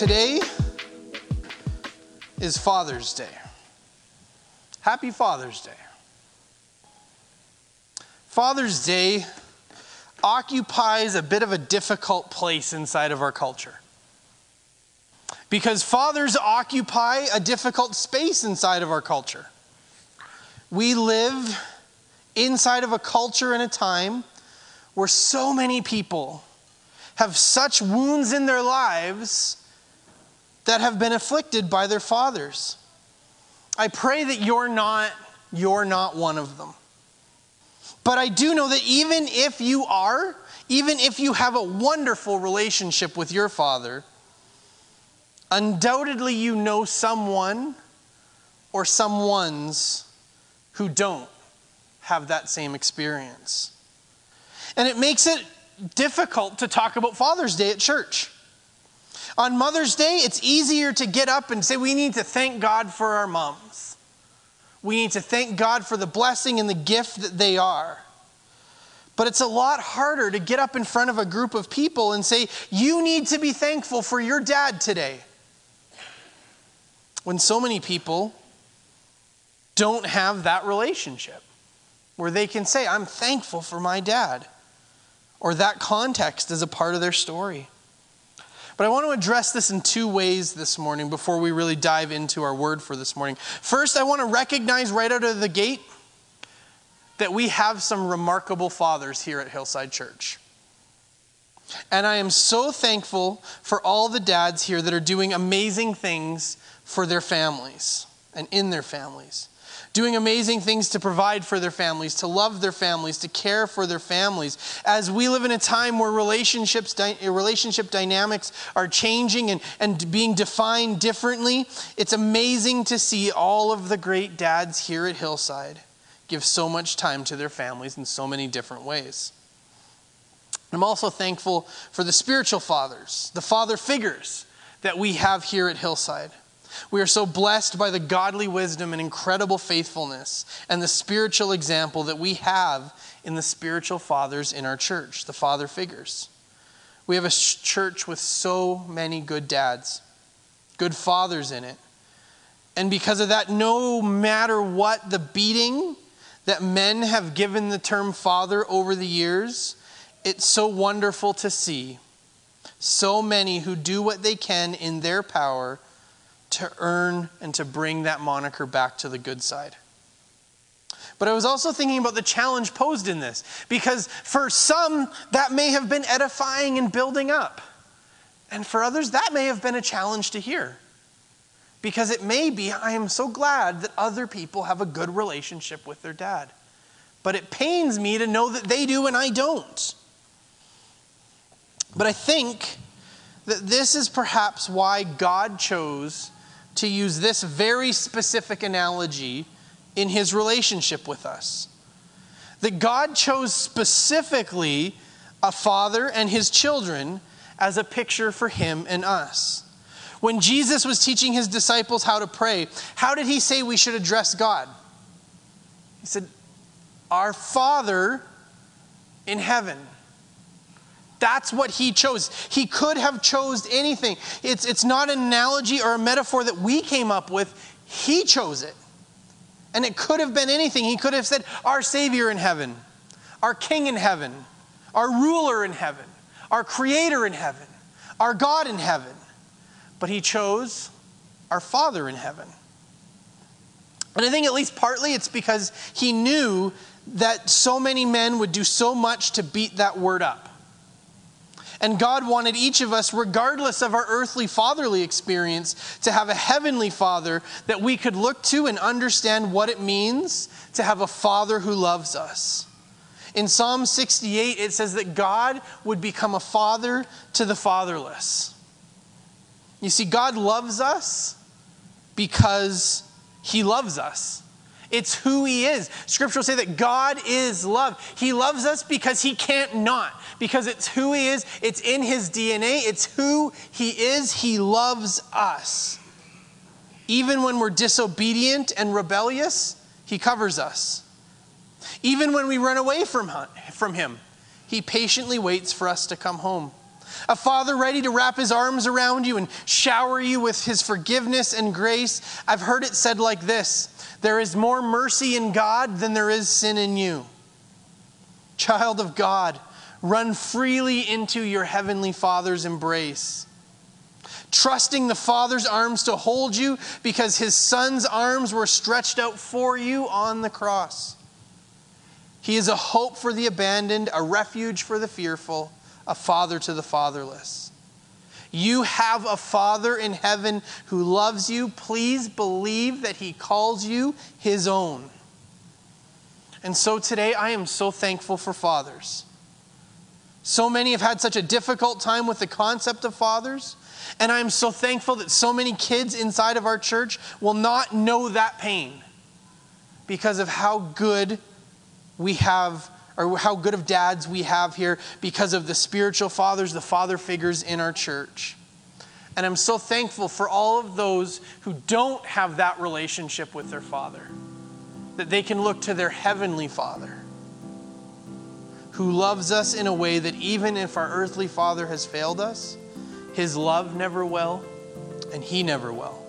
Today is Father's Day. Happy Father's Day. Father's Day occupies a bit of a difficult place inside of our culture. Because fathers occupy a difficult space inside of our culture. We live inside of a culture and a time where so many people have such wounds in their lives that have been afflicted by their fathers. I pray that you're not you're not one of them. But I do know that even if you are, even if you have a wonderful relationship with your father, undoubtedly you know someone or someone's who don't have that same experience. And it makes it difficult to talk about Father's Day at church. On Mother's Day, it's easier to get up and say, We need to thank God for our moms. We need to thank God for the blessing and the gift that they are. But it's a lot harder to get up in front of a group of people and say, You need to be thankful for your dad today. When so many people don't have that relationship where they can say, I'm thankful for my dad, or that context is a part of their story. But I want to address this in two ways this morning before we really dive into our word for this morning. First, I want to recognize right out of the gate that we have some remarkable fathers here at Hillside Church. And I am so thankful for all the dads here that are doing amazing things for their families and in their families doing amazing things to provide for their families, to love their families, to care for their families. As we live in a time where relationships, relationship dynamics are changing and, and being defined differently, it's amazing to see all of the great dads here at Hillside give so much time to their families in so many different ways. I'm also thankful for the spiritual fathers, the father figures that we have here at Hillside. We are so blessed by the godly wisdom and incredible faithfulness and the spiritual example that we have in the spiritual fathers in our church, the father figures. We have a church with so many good dads, good fathers in it. And because of that, no matter what the beating that men have given the term father over the years, it's so wonderful to see so many who do what they can in their power to earn and to bring that moniker back to the good side. But I was also thinking about the challenge posed in this, because for some, that may have been edifying and building up. And for others, that may have been a challenge to hear. Because it may be, I am so glad that other people have a good relationship with their dad. But it pains me to know that they do and I don't. But I think that this is perhaps why God chose to use this very specific analogy in his relationship with us. That God chose specifically a father and his children as a picture for him and us. When Jesus was teaching his disciples how to pray, how did he say we should address God? He said, Our Father in heaven. That's what he chose. He could have chose anything. It's, it's not an analogy or a metaphor that we came up with. He chose it. And it could have been anything. He could have said, Our Savior in heaven, our King in heaven, our ruler in heaven, our Creator in heaven, our God in heaven. But he chose our Father in heaven. And I think at least partly it's because he knew that so many men would do so much to beat that word up. And God wanted each of us, regardless of our earthly fatherly experience, to have a heavenly father that we could look to and understand what it means to have a father who loves us. In Psalm 68, it says that God would become a father to the fatherless. You see, God loves us because he loves us. It's who He is. Scripture will say that God is love. He loves us because He can't not, because it's who He is, it's in His DNA, it's who He is. He loves us. Even when we're disobedient and rebellious, He covers us. Even when we run away from, from Him, He patiently waits for us to come home. A father ready to wrap his arms around you and shower you with his forgiveness and grace. I've heard it said like this There is more mercy in God than there is sin in you. Child of God, run freely into your heavenly Father's embrace. Trusting the Father's arms to hold you because his Son's arms were stretched out for you on the cross. He is a hope for the abandoned, a refuge for the fearful, a father to the fatherless. You have a Father in heaven who loves you. Please believe that he calls you his own. And so today I am so thankful for fathers. So many have had such a difficult time with the concept of fathers. And I'm so thankful that so many kids inside of our church will not know that pain because of how good we have, or how good of dads we have here, because of the spiritual fathers, the father figures in our church. And I'm so thankful for all of those who don't have that relationship with their father that they can look to their heavenly Father who loves us in a way that even if our earthly father has failed us, his love never will and he never will.